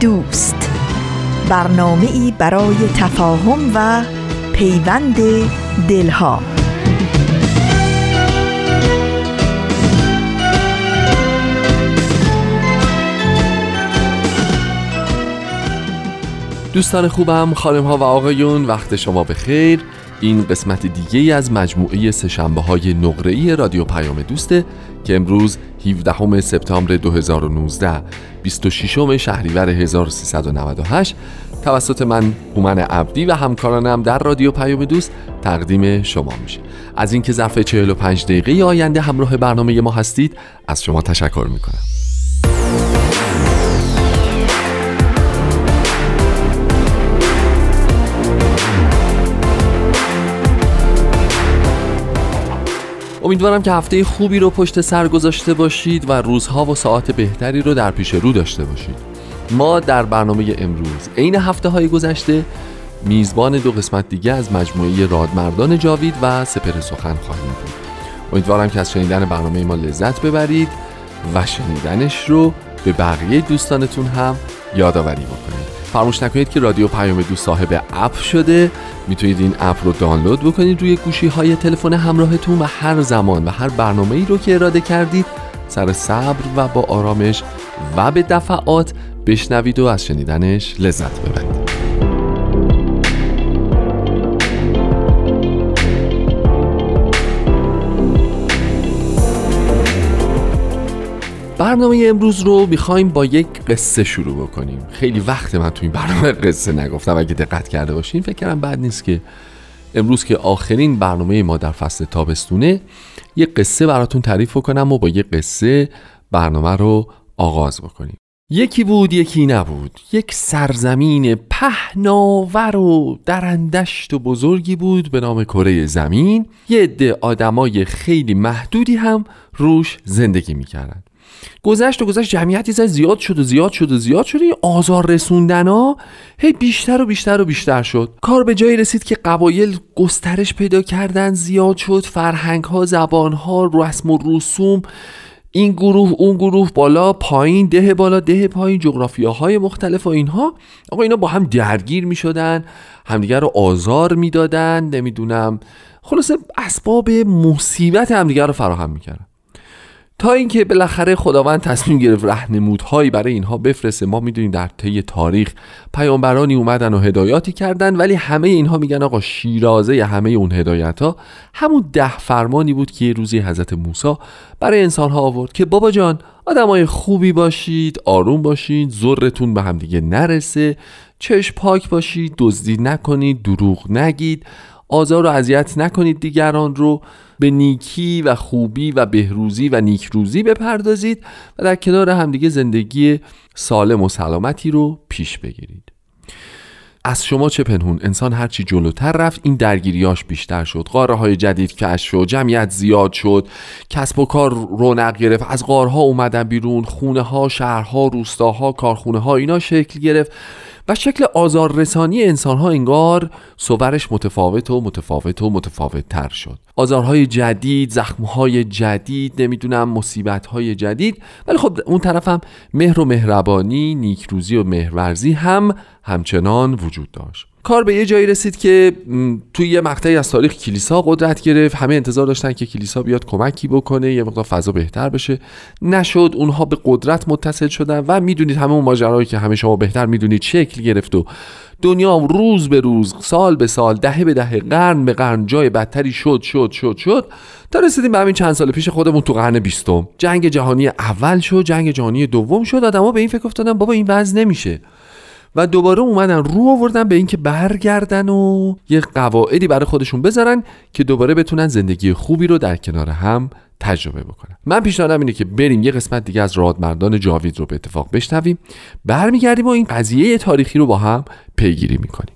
دوست. برنامه ای برای تفاهم و پیوند دلها. دوستان خوبم خانم ها و آقایون وقت شما به این قسمت دیگه از مجموعه سشنبه های نقره رادیو پیام دوسته که امروز 17 سپتامبر 2019 26 شهریور 1398 توسط من هومن عبدی و همکارانم در رادیو پیام دوست تقدیم شما میشه. از اینکه ظرف 45 دقیقه آینده همراه برنامه ما هستید از شما تشکر می‌کنم. امیدوارم که هفته خوبی رو پشت سر گذاشته باشید و روزها و ساعت بهتری رو در پیش رو داشته باشید. ما در برنامه امروز عین هفته های گذشته میزبان دو قسمت دیگه از مجموعه رادمردان جاوید و سپر سخن خواهیم بود. امیدوارم که از شنیدن برنامه ما لذت ببرید و شنیدنش رو به بقیه دوستانتون هم یادآوری بکنید. فراموش نکنید که رادیو پیام دو صاحب اپ شده. می‌تونید این اپ رو دانلود بکنید روی گوشی های تلفن همراهتون و هر زمان و هر برنامه ای رو که اراده کردید سر صبر و با آرامش و به دفعات بشنوید و از شنیدنش لذت ببرید. برنامه امروز رو می‌خوایم با یک قصه شروع بکنیم. خیلی وقت من تو این برنامه قصه نگفتم اگه دقت کرده باشین فکر کردم بد نیست که امروز که آخرین برنامه ما در فصل تابستونه یک قصه براتون تعریف کنم و با یک قصه برنامه رو آغاز بکنیم. یکی بود یکی نبود. یک سرزمین پهناور و درندشت و بزرگی بود به نام کره زمین. یه عده آدمای خیلی محدودی هم روش زندگی می‌کردن. گذشت و گذشت جمعیتی زیاد شد و زیاد شد و زیاد شد. این آزار رسوندن ها هی بیشتر و بیشتر و بیشتر شد. کار به جایی رسید که قبایل گسترش پیدا کردن زیاد شد. فرهنگ ها زبان ها رسم و رسوم این گروه اون گروه بالا پایین ده بالا ده پایین جغرافیاهای مختلف و اینها. آقا اینا با هم درگیر می شدن همدیگر رو آزار می‌دادن نمی‌دونم. خلاصه اسباب مصیبت همدیگر رو فراهم می‌کردن. تا اینکه بالاخره خداوند تصمیم گرفت رهنمودهایی برای اینها بفرسته. ما می‌دونیم در طی تاریخ پیامبرانی اومدن و هدایاتی کردن ولی همه اینها میگن آقا شیرازه همه اون هدایت ها همون ده فرمانی بود که یه روزی حضرت موسی برای انسان ها آورد که بابا جان آدمای خوبی باشید آروم باشید زرتون به هم دیگه نرسه چشم پاک باشید دزدی نکنید دروغ نگید آزار و اذیت نکنید دیگران رو. به نیکی و خوبی و بهروزی و نیکروزی بپردازید و در کنار همدیگه زندگی سالم و سلامتی رو پیش بگیرید. از شما چه پنهون؟ انسان هرچی جلوتر رفت این درگیریاش بیشتر شد. قاره های جدید کش شد جمعیت زیاد شد کسب و کار رونق گرفت از قارها اومدن بیرون خونه ها شهرها روستاها کارخونه ها اینا شکل گرفت. و شکل آزاررسانی انسان ها انگار صورش متفاوت و متفاوت و متفاوت تر شد. آزارهای جدید زخمهای جدید نمی‌دونم مصیبتهای جدید. ولی خب اون طرف هم مهر و مهربانی نیکروزی و مهرورزی هم همچنان وجود داشت. کار به یه جایی رسید که توی یه مقطعی از تاریخ کلیسا قدرت گرفت. همه انتظار داشتن که کلیسا بیاد کمکی بکنه یه مقدار فضا بهتر بشه. نشد اونها به قدرت متصل شدن و می‌دونید همه اون ماجرایی که همه شما بهتر می‌دونید شکل گرفت و دنیا روز به روز سال به سال دهه به دهه قرن به قرن جای بدتری شد شد شد شد. تا رسیدیم به همین چند سال پیش خودمون تو قرن بیستم. جنگ جهانی اول شد جنگ جهانی دوم شد. آدما به این فکر افتادن بابا این وضع نمیشه. و دوباره اومدن رو آوردن به اینکه برگردن و یه قواعدی برای خودشون بذارن که دوباره بتونن زندگی خوبی رو در کنار هم تجربه بکنن. من پیشنهادم اینه که بریم یه قسمت دیگه از رادمردان جاوید رو به اتفاق بشنویم. برمیگردیم و این قضیه تاریخی رو با هم پیگیری می‌کنیم.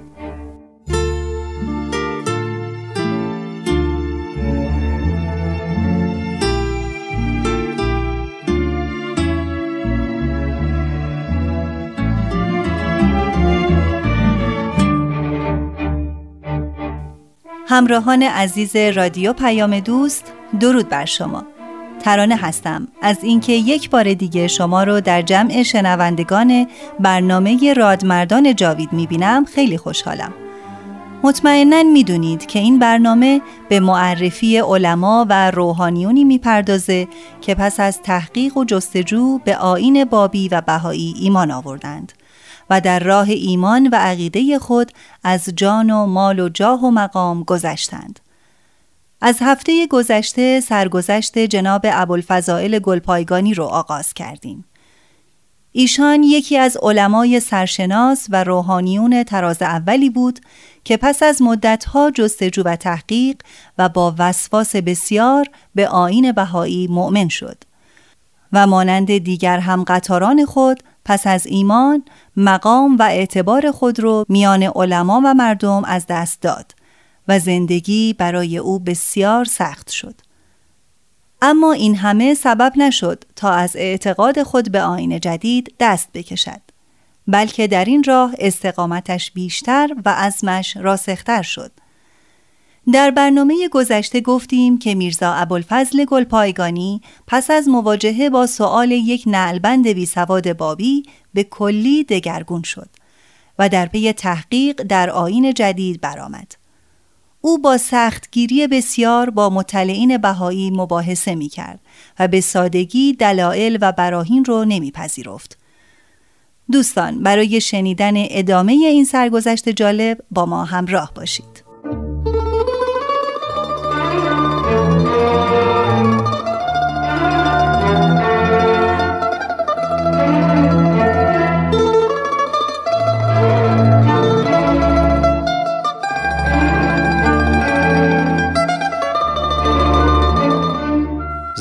همراهان عزیز رادیو پیام دوست درود بر شما. ترانه هستم. از اینکه یک بار دیگه شما رو در جمع شنوندگان برنامه رادمردان جاوید می‌بینم خیلی خوشحالم. مطمئنا می‌دونید که این برنامه به معرفی علما و روحانیونی می‌پردازه که پس از تحقیق و جستجو به آین بابی و بهایی ایمان آوردند. و در راه ایمان و عقیده خود از جان و مال و جاه و مقام گذشتند. از هفته گذشته سرگذشت جناب ابوالفضائل گلپایگانی رو آغاز کردیم. ایشان یکی از علمای سرشناس و روحانیون تراز اولی بود که پس از مدتها جستجو و تحقیق و با وسواس بسیار به آین بهایی مؤمن شد و مانند دیگر هم قطاران خود پس از ایمان مقام و اعتبار خود رو میان علما و مردم از دست داد و زندگی برای او بسیار سخت شد. اما این همه سبب نشد تا از اعتقاد خود به آین جدید دست بکشد بلکه در این راه استقامتش بیشتر و عزمش راسختر شد در برنامه گذشته گفتیم که میرزا ابوالفضل گلپایگانی پس از مواجهه با سؤال یک نعلبند بی سواد بابی به کلی دگرگون شد و در پی تحقیق در آین جدید برآمد. او با سختگیری بسیار با مطلعین بهایی مباحثه می کرد و به سادگی دلایل و براهین رو نمیپذیرفت. دوستان برای شنیدن ادامه این سرگذشت جالب با ما همراه باشید.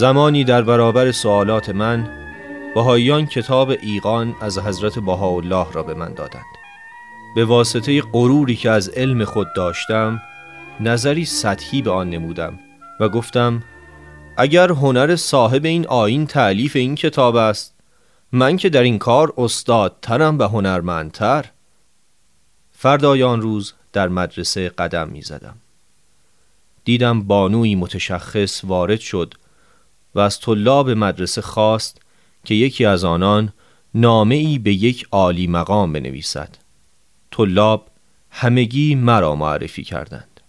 زمانی در برابر سوالات من بهاییان کتاب ایقان از حضرت بهاءالله را به من دادند به واسطه غروری که از علم خود داشتم نظری سطحی به آن نمودم و گفتم اگر هنر صاحب این آین تعلیف این کتاب است من که در این کار استادترم و هنرمندتر فردای آن روز در مدرسه قدم می زدم. دیدم بانوی متشخص وارد شد و از طلاب مدرسه خواست که یکی از آنان نامه ای به یک عالی مقام بنویسد. طلاب همگی مرا معرفی کردند.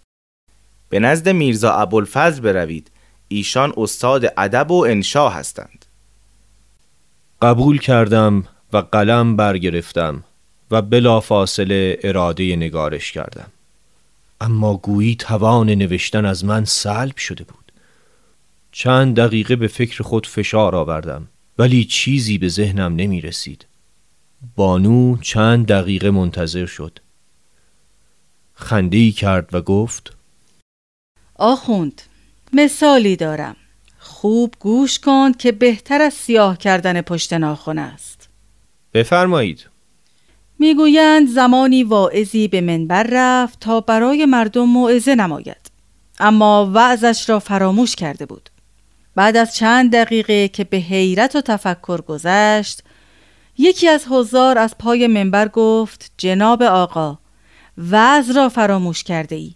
به نزد میرزا ابوالفضل بروید. ایشان استاد ادب و انشا هستند. قبول کردم و قلم برگرفتم و بلافاصله اراده نگارش کردم. اما گویی توان نوشتن از من سلب شده بود. چند دقیقه به فکر خود فشار آوردم ولی چیزی به ذهنم نمی رسید بانو چند دقیقه منتظر شد. خنده کرد و گفت آخوند مثالی دارم. خوب گوش کن که بهتر از سیاه کردن پشت ناخن است. بفرمایید. می‌گویند زمانی واعظی به منبر رفت تا برای مردم موعظه نماید. اما وعظش را فراموش کرده بود. بعد از چند دقیقه که به حیرت و تفکر گذشت یکی از حضار از پای منبر گفت جناب آقا وعظ را فراموش کرده ای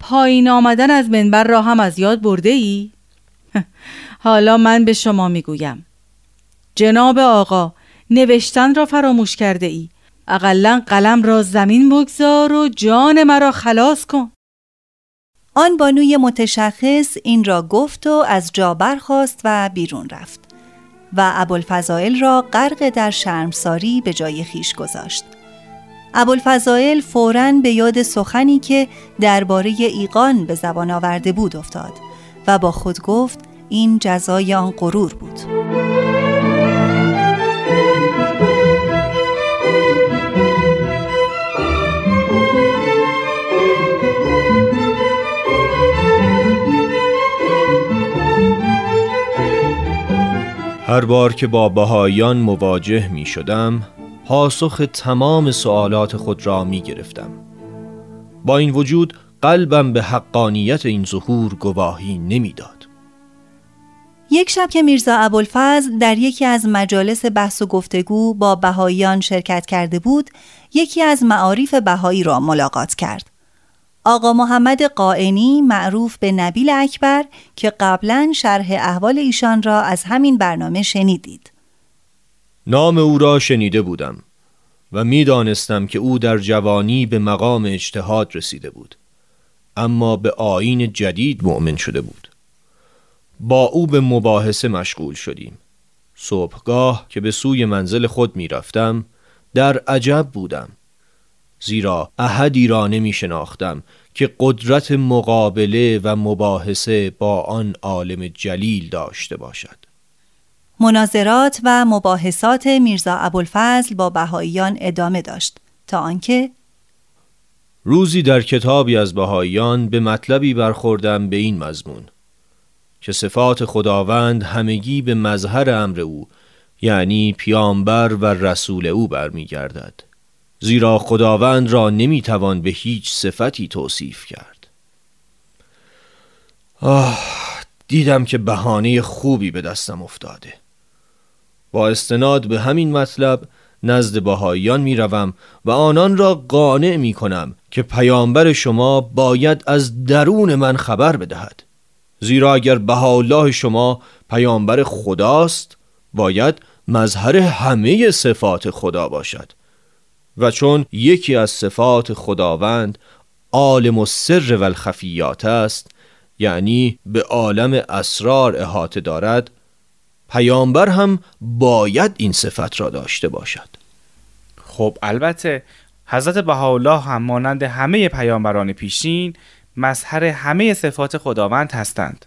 پایین آمدن از منبر را هم از یاد برده ای؟ حالا من به شما می‌گویم. جناب آقا نوشتن را فراموش کرده ای اقلا قلم را زمین بگذار و جان مرا خلاص کن. آن بانوی متشخص این را گفت و از جا برخاست و بیرون رفت و ابوالفضائل را غرق در شرمساری به جای خیش گذاشت. ابوالفضائل فوراً به یاد سخنی که درباره ایقان به زبان آورده بود افتاد و با خود گفت این جزای آن غرور بود. هر بار که با بهایان مواجه می شدم پاسخ تمام سوالات خود را می گرفتم با این وجود قلبم به حقانیت این ظهور گواهی نمی‌داد. یک شب که میرزا ابوالفضل در یکی از مجالس بحث و گفتگو با بهاییان شرکت کرده بود، یکی از معارف بهایی را ملاقات کرد. آقا محمد قائنی معروف به نبیل اکبر که قبلا شرح احوال ایشان را از همین برنامه شنیدید. نام او را شنیده بودم و می‌دانستم که او در جوانی به مقام اجتهاد رسیده بود اما به آین جدید مؤمن شده بود. با او به مباحثه مشغول شدیم. صبحگاه که به سوی منزل خود می رفتم در عجب بودم. زیرا احدی را نمی شناختم که قدرت مقابله و مباحثه با آن عالم جلیل داشته باشد. مناظرات و مباحثات میرزا ابوالفضل با بهاییان ادامه داشت تا آنکه روزی در کتابی از بهاییان به مطلبی برخوردم به این مضمون که صفات خداوند همگی به مظهر امر او یعنی پیامبر و رسول او برمیگردد. زیرا خداوند را نمی‌توان به هیچ صفتی توصیف کرد. آه دیدم که بهانه خوبی به دستم افتاده. با استناد به همین مطلب نزد بهاییان می روم و آنان را قانع می کنم که پیامبر شما باید از درون من خبر بدهد. زیرا اگر بهاءالله شما پیامبر خداست باید مظهر همه صفات خدا باشد. و چون یکی از صفات خداوند عالم و سر و الخفیات است یعنی به عالم اسرار احاطه دارد پیامبر هم باید این صفت را داشته باشد. خب البته حضرت بهاءالله هم مانند همه پیامبران پیشین مظهر همه صفات خداوند هستند.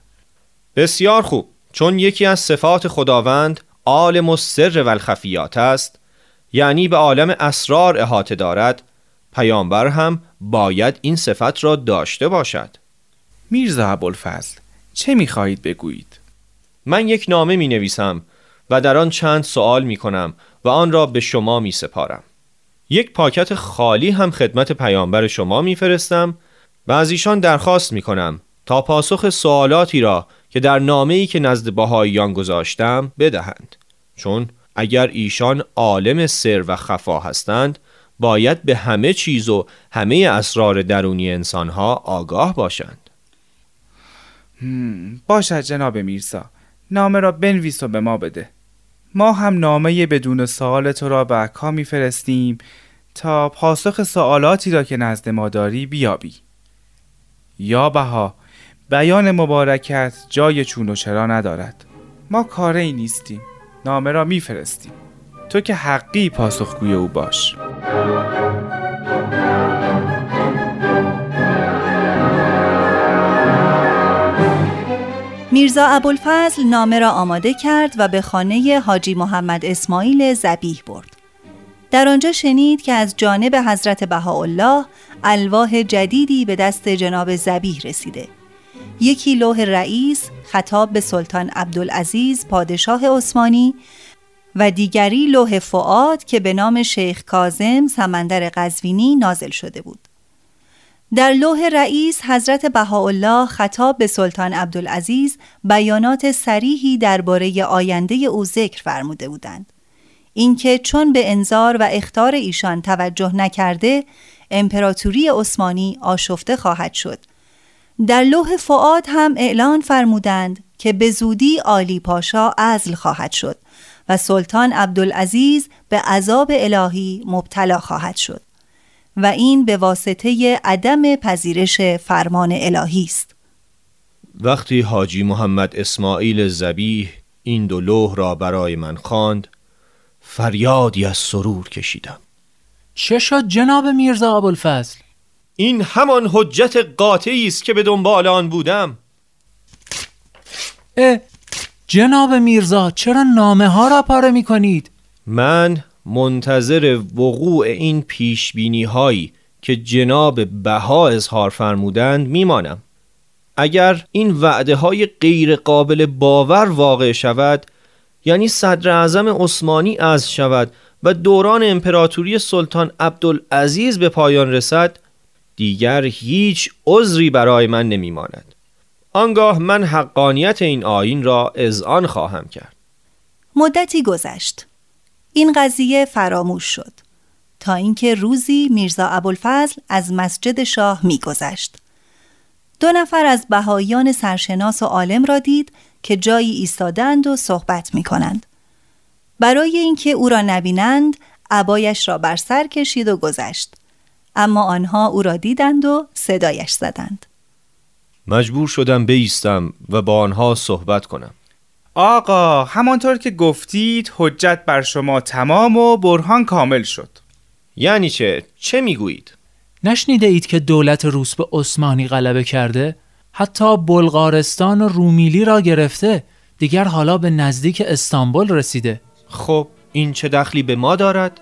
بسیار خوب. چون یکی از صفات خداوند عالم و سر و الخفیات است یعنی به عالم اسرار احاطه دارد پیامبر هم باید این صفت را داشته باشد. میرزا ابوالفضل چه می‌خواهید بگویید؟ من یک نامه می نویسم و در آن چند سوال می کنم و آن را به شما می سپارم. یک پاکت خالی هم خدمت پیامبر شما می فرستم و از ایشان درخواست می کنم تا پاسخ سوالاتی را که در نامه ای که نزد بهاییان گذاشتم بدهند. چون اگر ایشان عالم سر و خفا هستند باید به همه چیز و همه اسرار درونی انسانها آگاه باشند. باشد جناب میرسا. نامه را بنویس و به ما بده. ما هم نامه بدون سوال تو را به عکا میفرستیم تا پاسخ سوالاتی را که نزد ما داری بیابی. یا بها بیان مبارکت جای چون و چرا ندارد. ما کاره ای نیستیم. نامه را میفرستیم تو که حقی پاسخگوی او باش میرزا ابوالفضل نامه را آماده کرد و به خانه حاجی محمد اسماعیل زبیح برد. در آنجا شنید که از جانب حضرت بهاءالله الواح جدیدی به دست جناب زبیح رسیده. یکی لوح رئیس خطاب به سلطان عبدالعزیز پادشاه عثمانی و دیگری لوح فعاد که به نام شیخ کازم سمندر قزوینی نازل شده بود. در لوح رئیس حضرت بهاءالله خطاب به سلطان عبدالعزیز بیانات سریحی درباره آینده او ذکر فرموده بودند. اینکه چون به انظار و اختار ایشان توجه نکرده امپراتوری عثمانی آشفته خواهد شد در لوح فعاد هم اعلان فرمودند که به زودی آلی پاشا ازل خواهد شد و سلطان عبدالعزیز به عذاب الهی مبتلا خواهد شد و این به واسطه عدم پذیرش فرمان الهی است. وقتی حاجی محمد اسماعیل زبیح این دو لوح را برای من خواند فریادی از سرور کشیدم. چه شد جناب میرزا ابوالفضل؟ این همان حجت قاطعی است که به دنبال آن بودم اه جناب میرزا چرا نامه ها را پاره می کنید؟ من منتظر وقوع این پیش بینی هایی که جناب بها اظهار فرمودند میمانم اگر این وعده های غیر قابل باور واقع شود یعنی صدر اعظم عثمانی از شود و دوران امپراتوری سلطان عبدالعزیز به پایان رسد دیگر هیچ عذری برای من نمیماند. آنگاه من حقانیت این آین را آن خواهم کرد. مدتی گذشت. این قضیه فراموش شد. تا اینکه روزی میرزا ابوالفضل از مسجد شاه میگذشت. دو نفر از بهاییان سرشناس و عالم را دید که جایی ایستادند و صحبت می کنند. برای اینکه او را نبینند عبایش را بر سر کشید و گذشت. اما آنها او را دیدند و صدایش زدند مجبور شدم بیستم و با آنها صحبت کنم آقا همانطور که گفتید حجت بر شما تمام و برهان کامل شد یعنی چه؟ چه می‌گویید؟ نشنیده اید که دولت روس به عثمانی غلبه کرده؟ حتی بلغارستان و رومیلی را گرفته دیگر حالا به نزدیک استانبول رسیده خب این چه دخلی به ما دارد؟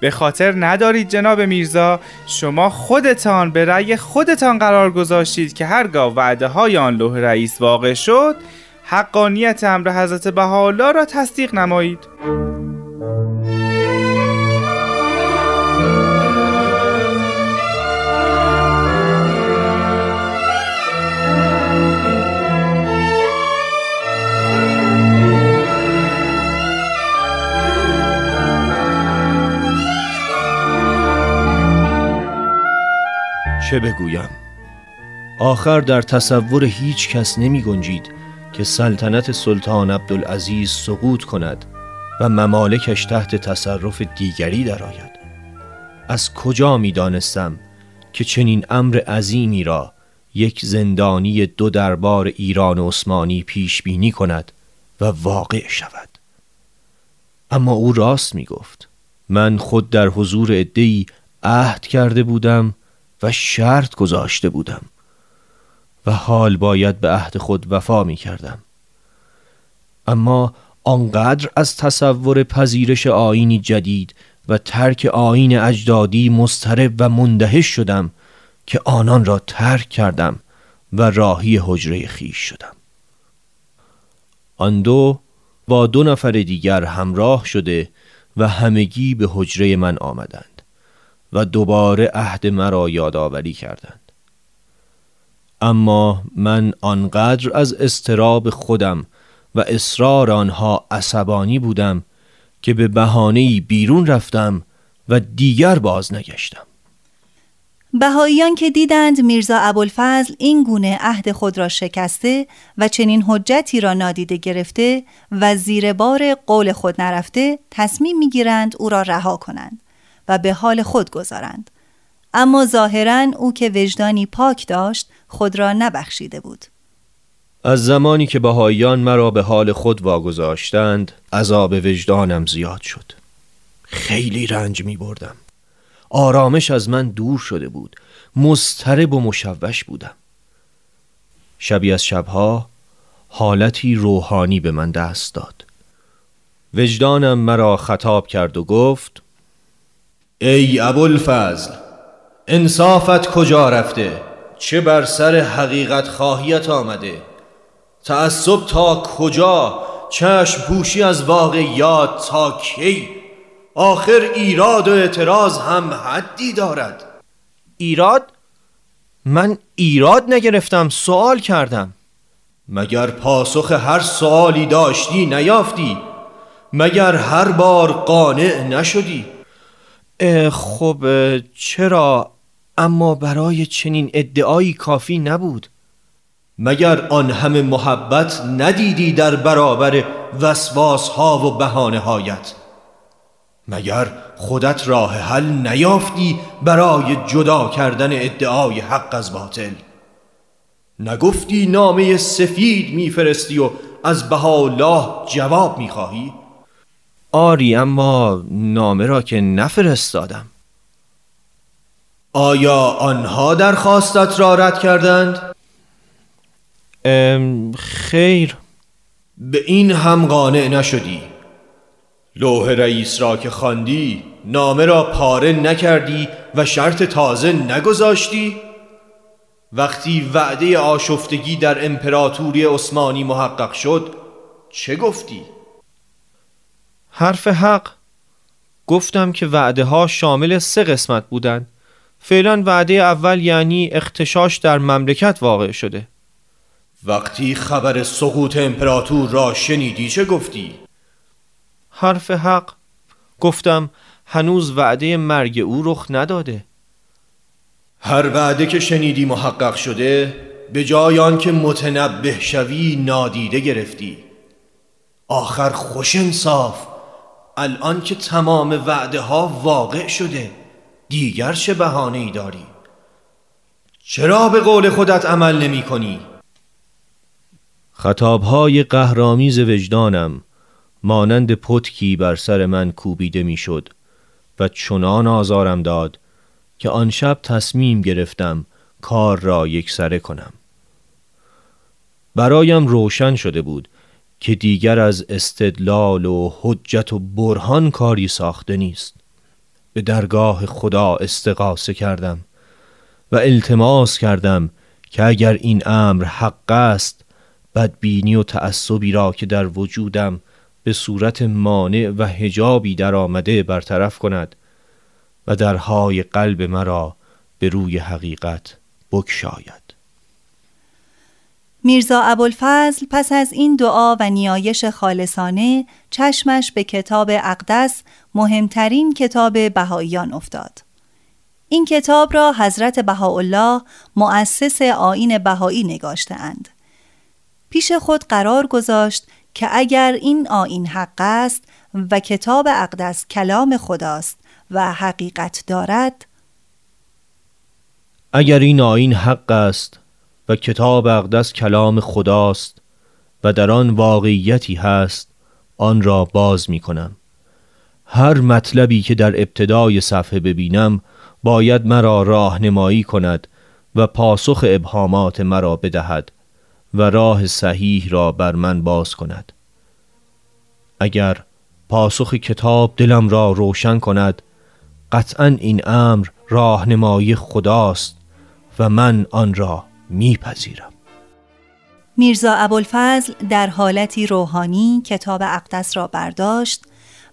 به خاطر ندارید جناب میرزا شما خودتان به رأی خودتان قرار گذاشتید که هرگاه وعده های آن لوح رئیس واقع شد حقانیت امر حضرت بهاءالله را تصدیق نمایید. چه بگویم. آخر در تصور هیچ کس نمی گنجید که سلطنت سلطان عبدالعزیز سقوط کند و ممالکش تحت تصرف دیگری درآید. از کجا می دانستم که چنین امر عظیمی را یک زندانی دو دربار ایران و عثمانی پیش بینی کند و واقع شود. اما او راست می گفت. من خود در حضور ادهی عهد کرده بودم و شرط گذاشته بودم و حال باید به عهد خود وفا می کردم. اما آنقدر از تصور پذیرش آینی جدید و ترک آین اجدادی مسترب و مندهش شدم که آنان را ترک کردم و راهی حجره خیش شدم. آن دو با دو نفر دیگر همراه شده و همگی به حجره من آمدند. و دوباره عهد مرا یادآوری کردند. اما من آنقدر از استراب خودم و اصرار آنها عصبانی بودم که به بهانه‌ای بیرون رفتم و دیگر باز نگشتم. بهاییان که دیدند میرزا ابوالفضل این گونه عهد خود را شکسته و چنین حجتی را نادیده گرفته و زیر بار قول خود نرفته تصمیم می‌گیرند او را رها کنند. و به حال خود گذارند. اما ظاهرا او که وجدانی پاک داشت خود را نبخشیده بود. از زمانی که بهاییان مرا به حال خود واگذاشتند عذاب وجدانم زیاد شد. خیلی رنج می بردم. آرامش از من دور شده بود. مضطرب و مشوش بودم. شبی از شبها حالتی روحانی به من دست داد. وجدانم مرا خطاب کرد و گفت ای ابوالفضل انصافت کجا رفته؟ چه بر سر حقیقت خواهیت آمده؟ تعصب تا کجا؟ چشم پوشی از واقعیات تا کی؟ آخر ایراد و اعتراض هم حدی دارد. ایراد؟ من ایراد نگرفتم سوال کردم. مگر پاسخ هر سوالی داشتی نیافتی؟ مگر هر بار قانع نشدی؟ خب چرا؟ اما برای چنین ادعایی کافی نبود. مگر آن همه محبت ندیدی در برابر وسواس ها و بهانه هایت مگر خودت راه حل نیافتی برای جدا کردن ادعای حق از باطل؟ نگفتی نامه سفید میفرستی و از بهاءالله جواب می‌خواهی؟ آری اما نامه را که نفرستادم آیا آنها درخواستت را رد کردند؟ خیر به این هم قانع نشدی لوح رئیس را که خواندی نامه را پاره نکردی و شرط تازه نگذاشتی وقتی وعده آشفتگی در امپراتوری عثمانی محقق شد چه گفتی؟ حرف حق. گفتم که وعده ها شامل سه قسمت بودند. فعلا وعده اول یعنی اختشاش در مملکت واقع شده. وقتی خبر سقوط امپراتور را شنیدی چه گفتی؟ حرف حق. گفتم هنوز وعده مرگ او رخ نداده. هر وعده که شنیدی محقق شده به جای آنکه متنبه شوی نادیده گرفتی. آخر خوش انصاف. الان که تمام وعده ها واقع شده دیگر چه بهانه ای داری چرا به قول خودت عمل نمی کنی؟ خطابهای قهرامیز وجدانم مانند پتکی بر سر من کوبیده می‌شد و چنان آزارم داد که آن شب تصمیم گرفتم کار را یک سره کنم برایم روشن شده بود که دیگر از استدلال و حجت و برهان کاری ساخته نیست. به درگاه خدا استقاسه کردم و التماس کردم که اگر این امر حق است بدبینی و تعصبی را که در وجودم به صورت مانع و هجابی در آمده برطرف کند و درهای قلب مرا به روی حقیقت بکشاید میرزا ابوالفضل پس از این دعا و نیایش خالصانه چشمش به کتاب اقدس مهمترین کتاب بهاییان افتاد. این کتاب را حضرت بهاءالله مؤسس آین بهایی نگاشته اند. پیش خود قرار گذاشت که اگر این آین حق است و کتاب اقدس کلام خداست و حقیقت دارد اگر این آین حق است و کتاب اقدس کلام خداست و در آن واقعیتی هست آن را باز می کنم هر مطلبی که در ابتدای صفحه ببینم باید مرا راهنمایی کند و پاسخ ابهامات مرا بدهد و راه صحیح را بر من باز کند. اگر پاسخ کتاب دلم را روشن کند قطعا این امر راهنمایی خداست و من آن را میپذیرم. میرزا ابوالفضل در حالتی روحانی کتاب اقدس را برداشت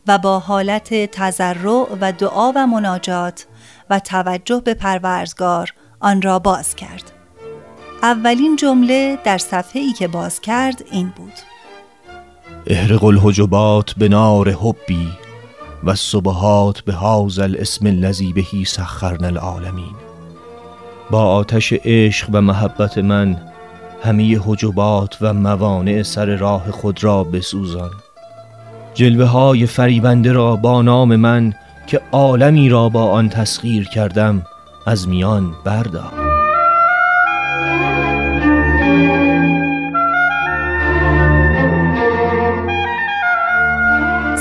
و با حالت تضرع و دعا و مناجات و توجه به پروردگار آن را باز کرد. اولین جمله در صفحه ای که باز کرد این بود. احرق الحجبات به نار حبی و صبحات به حاز الاسم الذی بهی سخرنا العالمین. با آتش عشق و محبت من همه حجبات و موانع سر راه خود را بسوزان. جلوه های فریبنده را با نام من که عالمی را با آن تسخیر کردم از میان بردار.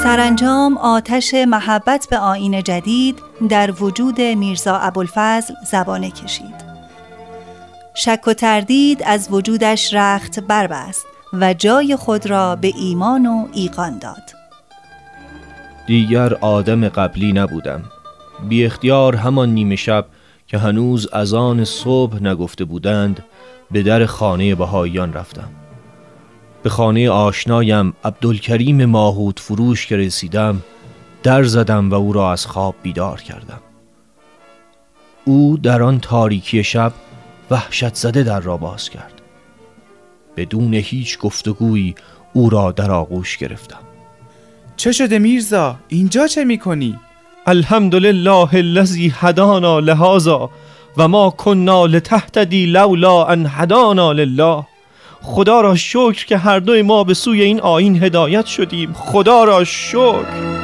سرانجام آتش محبت به آین جدید در وجود میرزا ابوالفضل زبانه کشید. شک و تردید از وجودش رخت بربست و جای خود را به ایمان و ایقان داد. دیگر آدم قبلی نبودم. بی اختیار همان نیمه شب که هنوز از آن صبح نگفته بودند به در خانه بهاییان رفتم به خانه آشنایم عبدالکریم ماهود فروش که رسیدم در زدم و او را از خواب بیدار کردم او در آن تاریکی شب وحشت زده در را باز کرد بدون هیچ گفتگویی او را در آغوش گرفتم چه شده میرزا؟ اینجا چه می‌کنی؟ الحمدلله الذی هدانا لهذا و ما کنا لتهتدی لولا ان هدانا لله خدا را شکر که هر دوی ما به سوی این آین هدایت شدیم. خدا را شکر.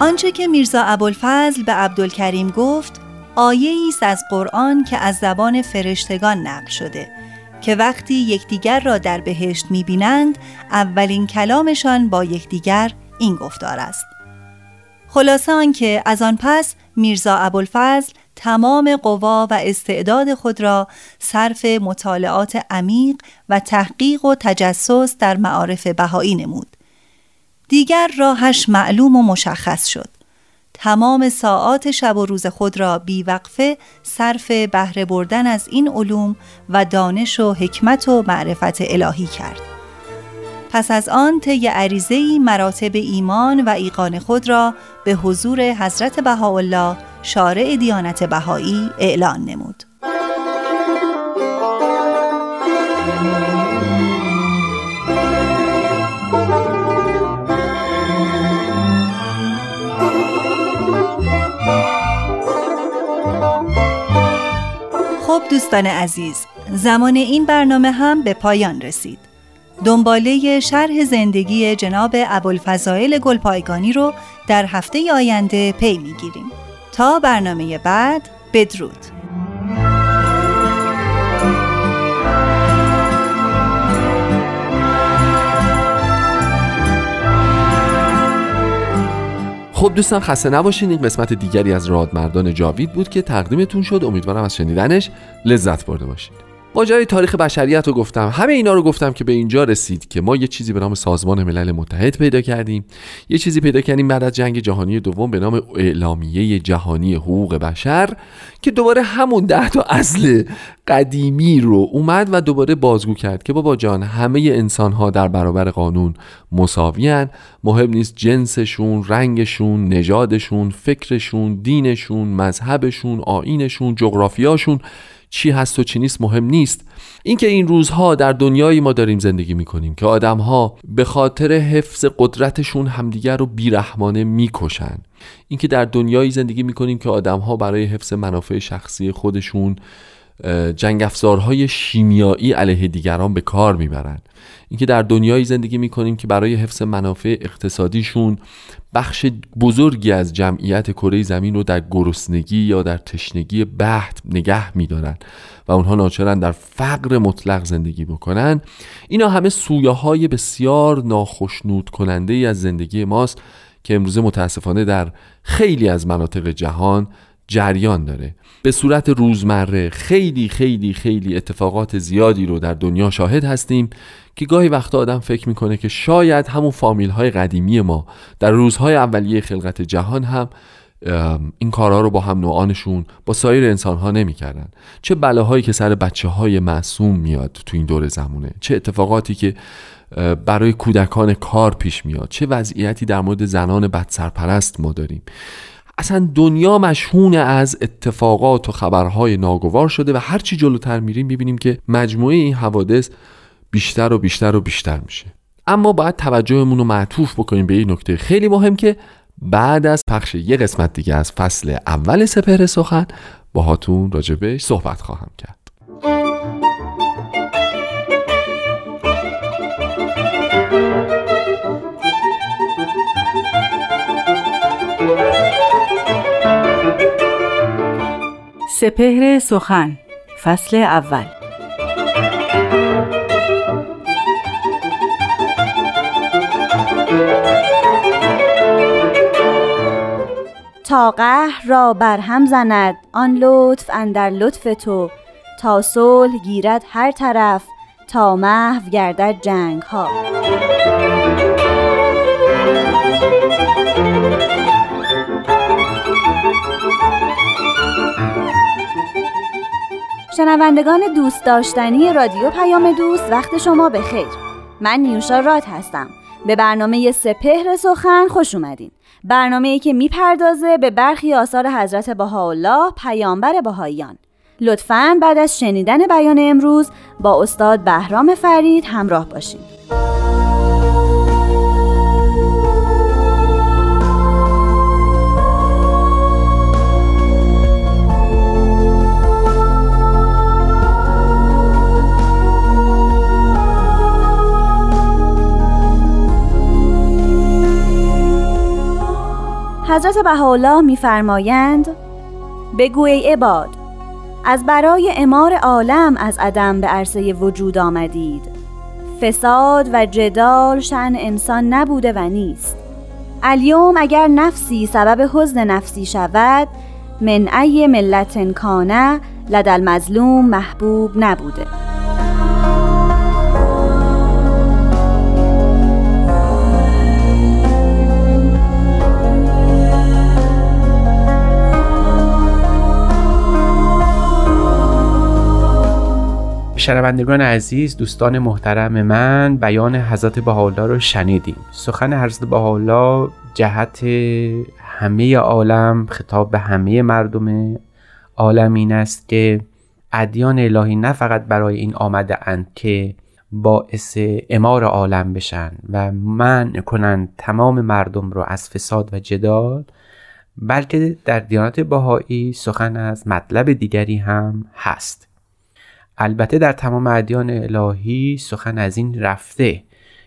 آنچه که میرزا ابوالفضل به عبدالکریم گفت آیه است از قرآن که از زبان فرشتگان نقل شده که وقتی یکدیگر را در بهشت می‌بینند اولین کلامشان با یکدیگر این گفتار است. خلاصه آنکه از آن پس میرزا ابوالفضل تمام قوا و استعداد خود را صرف مطالعات عمیق و تحقیق و تجسس در معارف بهایی نمود. دیگر راهش معلوم و مشخص شد. تمام ساعات شب و روز خود را بیوقفه صرف بهره بردن از این علوم و دانش و حکمت و معرفت الهی کرد. پس از آن طی عریضه‌ای مراتب ایمان و ایقان خود را به حضور حضرت بهاءالله شارع دیانت بهایی اعلان نمود. خب دوستان عزیز زمان این برنامه هم به پایان رسید. دنباله شرح زندگی جناب ابوالفضائل گلپایگانی رو در هفته آینده پی می‌گیریم. تا برنامه بعد بدرود. خب دوستان خسته نباشین. این قسمت دیگری از رادمردان جاوید بود که تقدیمتون شد. امیدوارم از شنیدنش لذت برده باشید. ماجرای تاریخ بشریت رو گفتم همه اینا رو گفتم که به اینجا رسید که ما یه چیزی به نام سازمان ملل متحد پیدا کردیم. یه چیزی پیدا کردیم بعد از جنگ جهانی دوم به نام اعلامیه جهانی حقوق بشر که دوباره همون ده تا اصل قدیمی رو اومد و دوباره بازگو کرد که بابا جان همه انسان ها در برابر قانون مساویان مهم نیست جنسشون رنگشون نژادشون فکرشون دینشون مذهبشون آینشون جغرافیاشون. چی هست و چی نیست مهم نیست. اینکه این روزها در دنیایی ما داریم زندگی می‌کنیم که آدمها به خاطر حفظ قدرتشون همدیگر رو بیرحمانه می‌کشن. اینکه در دنیایی زندگی می‌کنیم که آدمها برای حفظ منافع شخصی خودشون جنگ افزارهای شیمیایی علیه دیگران به کار می‌برن. اینکه در دنیایی زندگی می‌کنیم که برای حفظ منافع اقتصادیشون بخش بزرگی از جمعیت کره زمین رو در گرسنگی یا در تشنگی بحت نگه میدارن و اونها ناچارن در فقر مطلق زندگی بکنن. اینا همه سویه های بسیار ناخشنود کننده ای از زندگی ماست که امروزه متاسفانه در خیلی از مناطق جهان جریان داره. به صورت روزمره خیلی خیلی خیلی اتفاقات زیادی رو در دنیا شاهد هستیم که گاهی وقتا آدم فکر می‌کنه که شاید همون فامیل های قدیمی ما در روزهای اولیه خلقت جهان هم این کارها رو با هم نوعانشون با سایر انسان ها نمی‌کردن. چه بلاهایی که سر بچه های معصوم میاد تو این دور زمونه چه اتفاقاتی که برای کودکان کار پیش میاد چه وضعیتی در مورد زنان بدسرپرست ما داریم. اصلا دنیا مشهون از اتفاقات و خبرهای ناگوار شده و هرچی جلوتر میریم می‌بینیم که مجموعه این حوادث بیشتر و بیشتر و بیشتر میشه. اما باید توجهمون رو معطوف بکنیم به این نکته. خیلی مهم که بعد از پخش یه قسمت دیگه از فصل اول سپهر سخن باهاتون راجبش صحبت خواهم کرد. سپهر سخن فصل اول. تا قهر را برهم زند آن لطف اندر لطف تو. تا صلح گیرد هر طرف تا محو گردد جنگ ها شنوندگان دوست داشتنی رادیو پیام دوست وقت شما به خیر. من نیوشا راد هستم. به برنامه سپهر سخن خوش اومدین. برنامه ای که می‌پردازه به برخی آثار حضرت بهاءالله پیامبر بهاییان. لطفاً بعد از شنیدن بیان امروز با استاد بهرام فرید همراه باشید حضرت بهاءالله میفرمایند بگو ای عباد از برای امار عالم از عدم به عرصه وجود آمدید. فساد و جدال شن انسان نبوده و نیست. الیوم اگر نفسی سبب حزن نفسی شود من ای ملت کانه لدل مظلوم محبوب نبوده. شنوندگان عزیز دوستان محترم من بیان حضرت بهاءالله رو شنیدیم. سخن حضرت بهاءالله جهت همه عالم خطاب به همه مردم عالم این است که ادیان الهی نه فقط برای این آمده اند که باعث امار عالم بشن و منع کنند تمام مردم رو از فساد و جدال بلکه در دیانت باهایی سخن از مطلب دیگری هم هست. البته در تمام ادیان الهی سخن از این رفته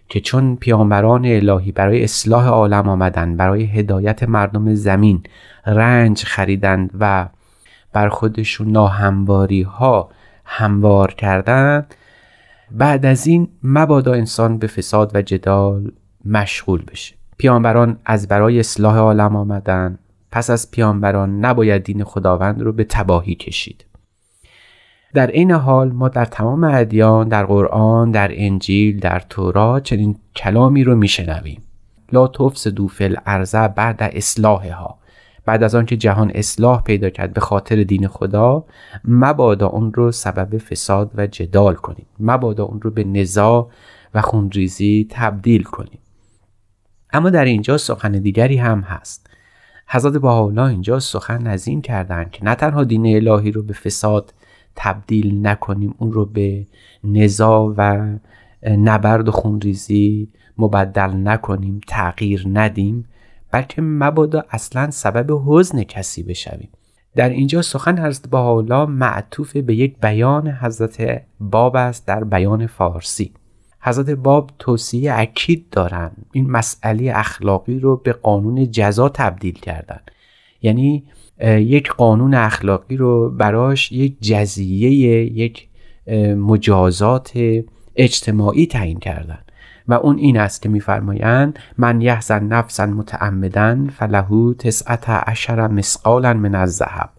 که چون پیامبران الهی برای اصلاح عالم آمدند برای هدایت مردم زمین رنج خریدند و بر خودشون ناهمواری ها هموار کردند بعد از این مبادا انسان به فساد و جدال مشغول بشه. پیامبران از برای اصلاح عالم آمدن پس از پیامبران نباید دین خداوند رو به تباهی کشید. در این حال ما در تمام ادیان در قرآن در انجیل در تورات چنین کلامی رو میشنویم. لا تفسدوا فی الارض بعد اصلاحها. بعد از آنکه جهان اصلاح پیدا کرد به خاطر دین خدا مبادا اون رو سبب فساد و جدال کنیم. مبادا اون رو به نزاع و خونریزی تبدیل کنیم. اما در اینجا سخن دیگری هم هست. حضرت بهاءالله اینجا سخن از این کردند که نه تنها دین الهی رو به فساد تبدیل نکنیم اون رو به نزا و نبرد و خونریزی مبدل نکنیم تغییر ندیم بلکه مبادا اصلا سبب حزن کسی بشویم. در اینجا سخن حضرت بهاءالله معطوف به یک بیان حضرت باب است در بیان فارسی. حضرت باب توصیه اکید دارند این مسئله اخلاقی رو به قانون جزا تبدیل کردن. یعنی یک قانون اخلاقی رو براش یک جزیه یک مجازات اجتماعی تعیین کردن. و اون این است که میفرمایند من یحزن نفسا متعمدن فلهو تسعت عشر مسقالا من الذهب.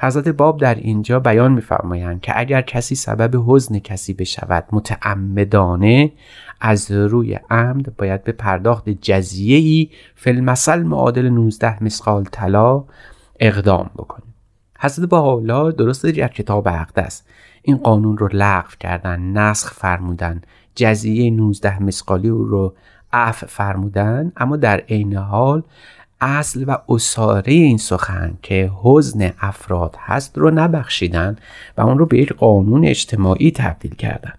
حضرت باب در اینجا بیان میفرمایند که اگر کسی سبب حزن کسی بشود متعمدانه از روی عمد باید به پرداخت جزیه ای فلمسل معادل 19 مسقال طلا اقدام بکنیم. حضرت حالا درست در کتاب است این قانون رو لغو کردن نسخ فرمودن جزیه 19 مسقالی رو عفو فرمودن اما در عین حال اصل و اصاره این سخن که حزن افراد هست رو نبخشیدن و اون رو به یک قانون اجتماعی تبدیل کردن.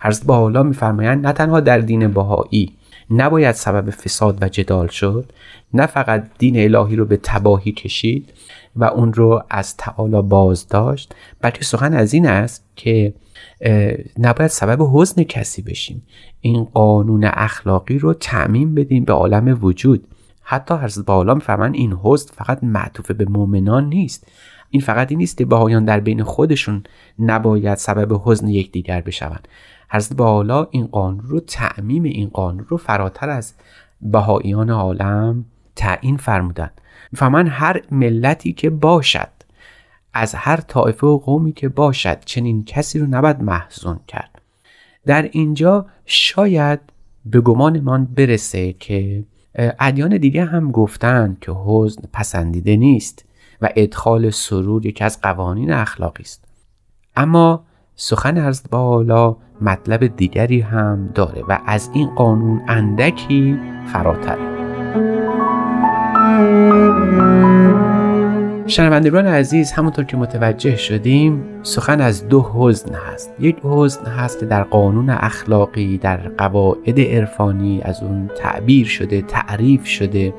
حضرت حالا میفرمایند نه تنها در دین بهایی نباید سبب فساد و جدال شد نه فقط دین الهی رو به تباهی کشید و اون رو از تعالی باز داشت بلکه سخن از این است که نباید سبب حزن کسی بشیم. این قانون اخلاقی رو تعمین بدیم به عالم وجود. حتی حضرت بالا میفرمان این حزن فقط معطوف به مؤمنان نیست. این فقط این نیست که بهایان در بین خودشون نباید سبب حزن یکدیگر بشوند. حضرت بالا این قانون رو تعمیم این قانون رو فراتر از بهاییان عالم تعیین فرمودن می‌فهمن هر ملتی که باشد از هر طایفه و قومی که باشد چنین کسی رو نباید محزون کرد. در اینجا شاید به گمانمان برسه که ادیان دیگه هم گفتن که حزن پسندیده نیست و ادخال سرور یکی از قوانین اخلاقی است. اما سخن از بالا مطلب دیگری هم داره و از این قانون اندکی فراتره شنوندگان عزیز همونطور که متوجه شدیم سخن از دو حزن هست. یک حزن هست که در قانون اخلاقی در قواعد عرفانی از اون تعبیر شده تعریف شده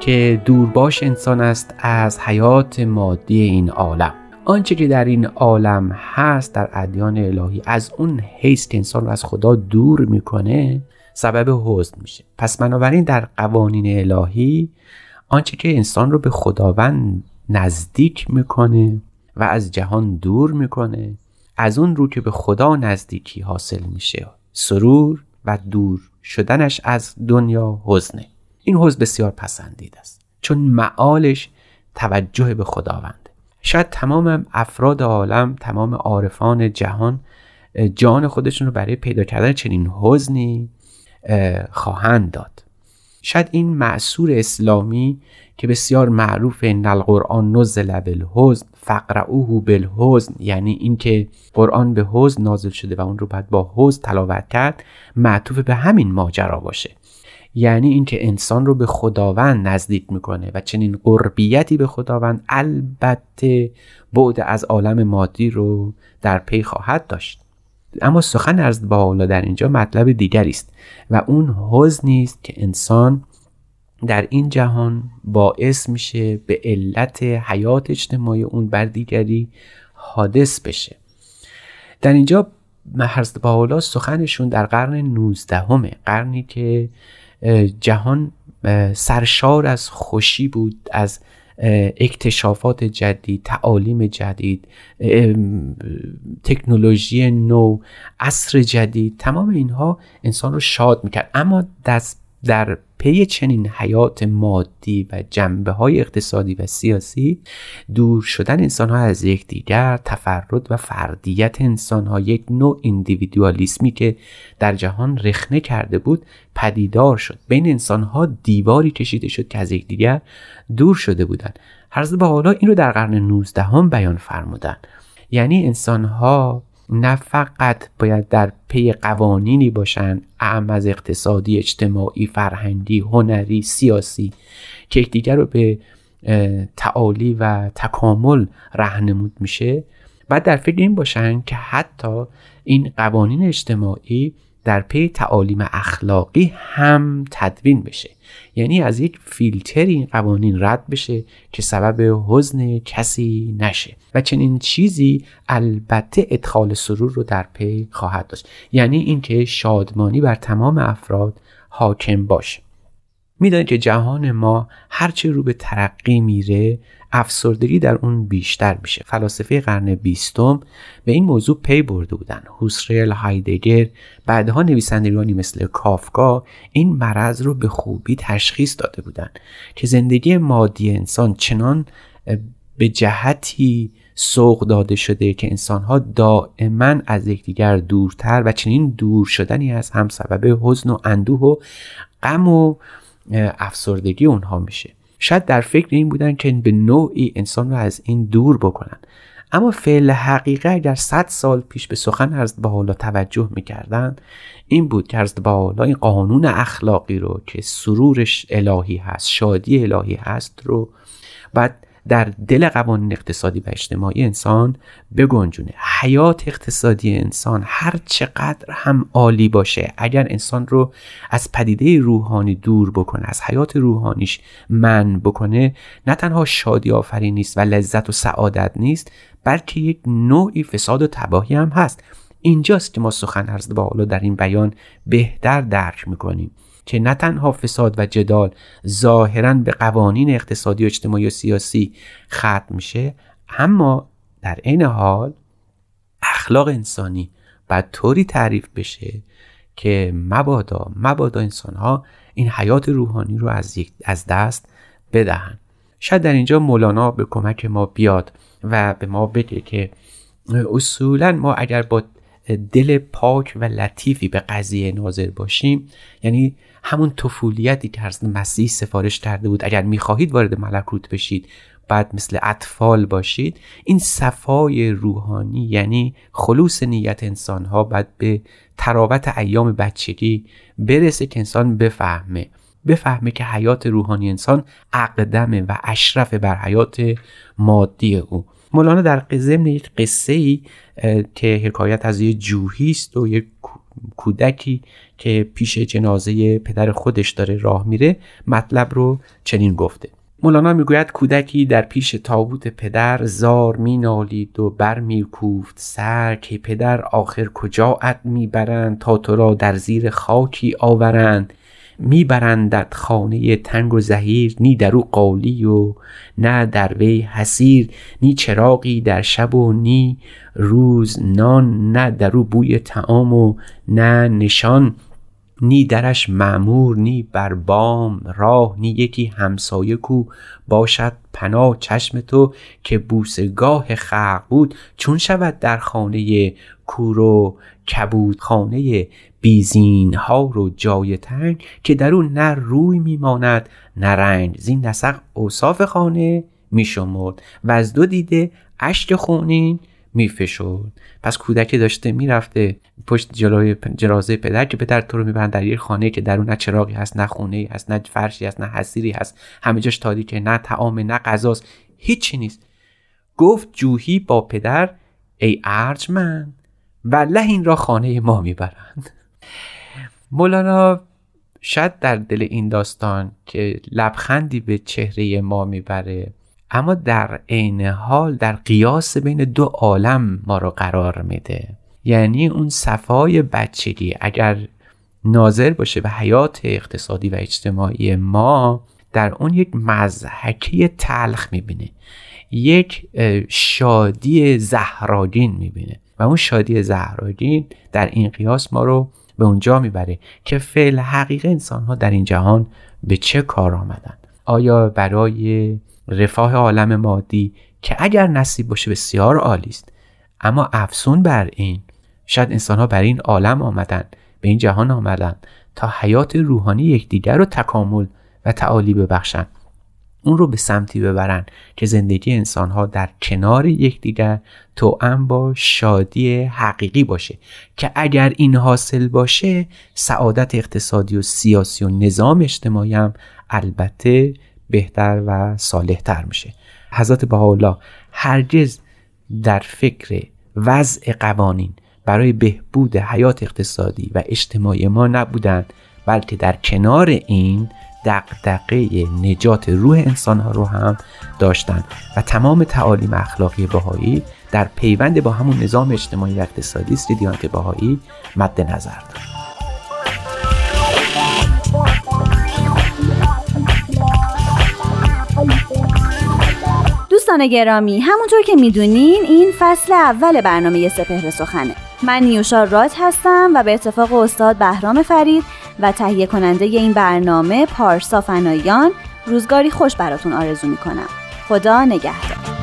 که دورباش انسان است از حیات مادی این عالم. آنچه که در این عالم هست در ادیان الهی از اون که انسان رو از خدا دور می‌کنه سبب حزن میشه. پس بنابراین در قوانین الهی آنچه که انسان رو به خداوند نزدیک می‌کنه و از جهان دور می‌کنه از اون رو که به خدا نزدیکی حاصل میشه. سرور و دور شدنش از دنیا حزنه این حزن بسیار پسندید است. چون معالش توجه به خداوند شاید تمام افراد عالم تمام عارفان جهان جان خودشون رو برای پیدا کردن چنین حزنی خواهند داد. شاید این معصور اسلامی که بسیار معروف ان القرآن نزل بالحزن فقرعوه بالحزن یعنی اینکه قرآن به حزن نازل شده و اون رو باید با حزن تلاوت کرد معطوف به همین ماجرا باشه. یعنی اینکه انسان رو به خداوند نزدیک می‌کنه و چنین قربیتی به خداوند البته بعد از عالم مادی رو در پی خواهد داشت. اما سخن از بالا در اینجا مطلب دیگری است و اون حزنی است که انسان در این جهان باعث میشه به علت حیات اجتماعی اون بر دیگری حادث بشه. در اینجا حضرت باولا سخنشون در قرن 19 همه قرنی که جهان سرشار از خوشی بود از اکتشافات جدید تعالیم جدید تکنولوژی نو عصر جدید تمام اینها انسان رو شاد می‌کرد. اما دست در پی چنین حیات مادی و جنبه های اقتصادی و سیاسی دور شدن انسان ها از یکدیگر تفرد و فردیت انسان ها یک نوع اندیویدوالیسمی که در جهان رخنه کرده بود پدیدار شد. بین انسان ها دیواری کشیده شد که از یکدیگر دور شده بودند. حضرت با حالا این رو در قرن 19 هم بیان فرمودن یعنی انسان ها نه فقط باید در پی قوانینی باشند اعم از اقتصادی اجتماعی فرهنگی هنری سیاسی که یکدیگر رو به تعالی و تکامل رهنمود میشه. بعد در فکر این باشن که حتی این قوانین اجتماعی در پی تعالیم اخلاقی هم تدوین بشه. یعنی از یک فیلتر این قوانین رد بشه که سبب حزن کسی نشه. و چنین چیزی البته ادخال سرور رو در پی خواهد داشت. یعنی اینکه شادمانی بر تمام افراد حاکم باشه. می‌دانید که جهان ما هرچه رو به ترقی میره افسردگی در اون بیشتر میشه. فلاسفه قرن بیستم به این موضوع پی برده بودن. هوسرل هایدگر بعدها نویسندگانی مثل کافکا این مرض رو به خوبی تشخیص داده بودند که زندگی مادی انسان چنان به جهتی سوق داده شده که انسانها دائما از یکدیگر دورتر و چنین دور شدنی از هم سبب حزن و اندوه و غم و افسردگی اونها میشه. شاید در فکر این بودن که به نوعی انسان رو از این دور بکنن. اما فعل حقیقه اگر صد سال پیش به سخن حضرت حالا توجه می‌کردن این بود که حضرت حالا این قانون اخلاقی رو که سرورش الهی هست شادی الهی هست رو بعد در دل قوانین اقتصادی و اجتماعی انسان بگنجونه. حیات اقتصادی انسان هر چقدر هم عالی باشه اگر انسان رو از پدیده روحانی دور بکنه از حیات روحانیش من بکنه نه تنها شادی آفرین نیست و لذت و سعادت نیست بلکه یک نوعی فساد و تباهی هم هست. اینجاست که ما سخن عرض با در این بیان بهتر درک می‌کنیم. که نه تنها فساد و جدال ظاهرا به قوانین اقتصادی و اجتماعی و سیاسی ختم میشه اما در عین حال اخلاق انسانی باید طوری تعریف بشه که مبادا مبادا انسان ها این حیات روحانی رو از, از دست بدهن. شاید در اینجا مولانا به کمک ما بیاد و به ما بگه که اصولا ما اگر با دل پاک و لطیفی به قضیه ناظر باشیم یعنی همون طفولیتی که حضرت مسیح سفارش کرده بود اگر می‌خواهید وارد ملکوت بشید بعد مثل اطفال باشید این صفای روحانی یعنی خلوص نیت انسان ها باید به تراوت ایام بچگی برسه که انسان بفهمه. بفهمه که حیات روحانی انسان اقدمه و اشرف بر حیات مادی او. مولانا در ضمن یک قصه ای که حکایت از یه جوهی است و یک کودکی که پیش جنازه پدر خودش داره راه میره مطلب رو چنین گفته. مولانا می‌گوید کودکی در پیش تابوت پدر زار مینالید و بر میکوفت سر که پدر آخر کجا ات می‌برند تا تو را در زیر خاکی آورند. میبرندت خانه تنگ و زهیر نی در او قالی و نه در وی حسیر نی چراغی در شب و نی روز نان نه در او بوی تعام و نه نشان. نی درش معمور نی بر بام راه نی یکی همسایه کو باشد پناه چشم تو که بوسگاه خلق بود. چون شود در خانه کور و کبود خانه بیزین ها رو جای تنگ که در اون نه روی میماند نه رنج. زین نسق اوصاف خانه میشمرد و از دو دیده اشک خونین میفشد پس کودکی داشته می‌رفته پشت جلوی جرازه پدر که پدر تو رو می‌برن در یک خانه که در اون نه چراغی هست نه خونه هست نه فرشی هست نه حسیری هست. همه جاش تاریکه نه تعام نه غذاست. هیچی نیست. گفت جوهی با پدر ای ارجمند. والله این را خانه ما می‌برند. مولانا شاید در دل این داستان که لبخندی به چهره ما می‌بره اما در عین حال در قیاس بین دو عالم ما رو قرار میده. یعنی اون صفای بچگی. اگر ناظر باشه به حیات اقتصادی و اجتماعی ما در اون یک مزحکی تلخ می‌بینه. یک شادی زهراگین می‌بینه. و اون شادی زهراگین در این قیاس ما رو به اونجا می‌بره که فعل حقیقه انسان ها در این جهان به چه کار آمدن. آیا برای رفاه عالم مادی که اگر نصیب باشه بسیار عالی است اما افسون بر این شاید انسان ها بر این عالم آمدن به این جهان آمدن تا حیات روحانی یکدیگر رو تکامل و تعالی ببخشند اون رو به سمتی ببرن که زندگی انسان ها در کنار یکدیگر توأم با شادی حقیقی باشه. که اگر این حاصل باشه سعادت اقتصادی و سیاسی و نظام اجتماعی هم البته بهتر و صالحتر میشه. حضرت بهاءالله هرگز در فکر وضع قوانین برای بهبود حیات اقتصادی و اجتماعی ما نبودند بلکه در کنار این دقدقه نجات روح انسانها رو هم داشتند و تمام تعالیم اخلاقی بهایی در پیوند با همون نظام اجتماعی و اقتصادی است. دیانت بهایی مد نظر دارد. دوستان گرامی همونطور که می‌دونین این فصل اول برنامه سپهر سخنه. من نیوشا رات هستم و به اتفاق استاد بهرام فرید و تهیه کننده این برنامه پارسا فنایان روزگاری خوش براتون آرزو می‌کنم. خدا نگهدار.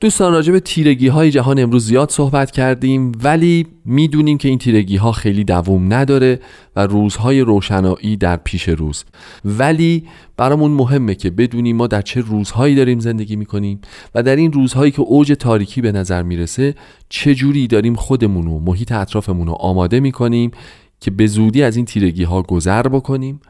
دوستان راجع به تیرگی های جهان امروز زیاد صحبت کردیم ولی می‌دونیم که این تیرگی ها خیلی دووم نداره و روزهای روشنایی در پیش روز. ولی برامون مهمه که بدونیم ما در چه روزهایی داریم زندگی می‌کنیم و در این روزهایی که اوج تاریکی به نظر می‌رسه چجوری داریم خودمون و محیط اطرافمون رو آماده می‌کنیم که به زودی از این تیرگی ها گذر بکنیم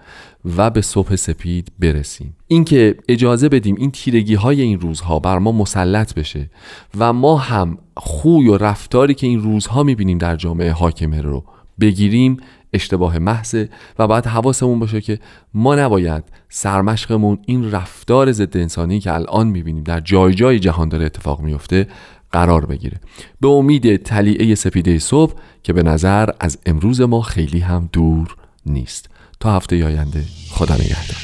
و به صبح سپید برسیم. اینکه اجازه بدیم این تیرگی های این روزها بر ما مسلط بشه و ما هم خوی و رفتاری که این روزها می‌بینیم در جامعه حاکمه رو بگیریم اشتباه محضه و باید حواسمون باشه که ما نباید سرمشقمون این رفتار ضد انسانی که الان می‌بینیم در جای جای جهان داره اتفاق میفته قرار بگیره. به امید تلیعه سپیده صبح که به نظر از امروز ما خیلی هم دور نیست. تا هفته آینده خدا نگهدار.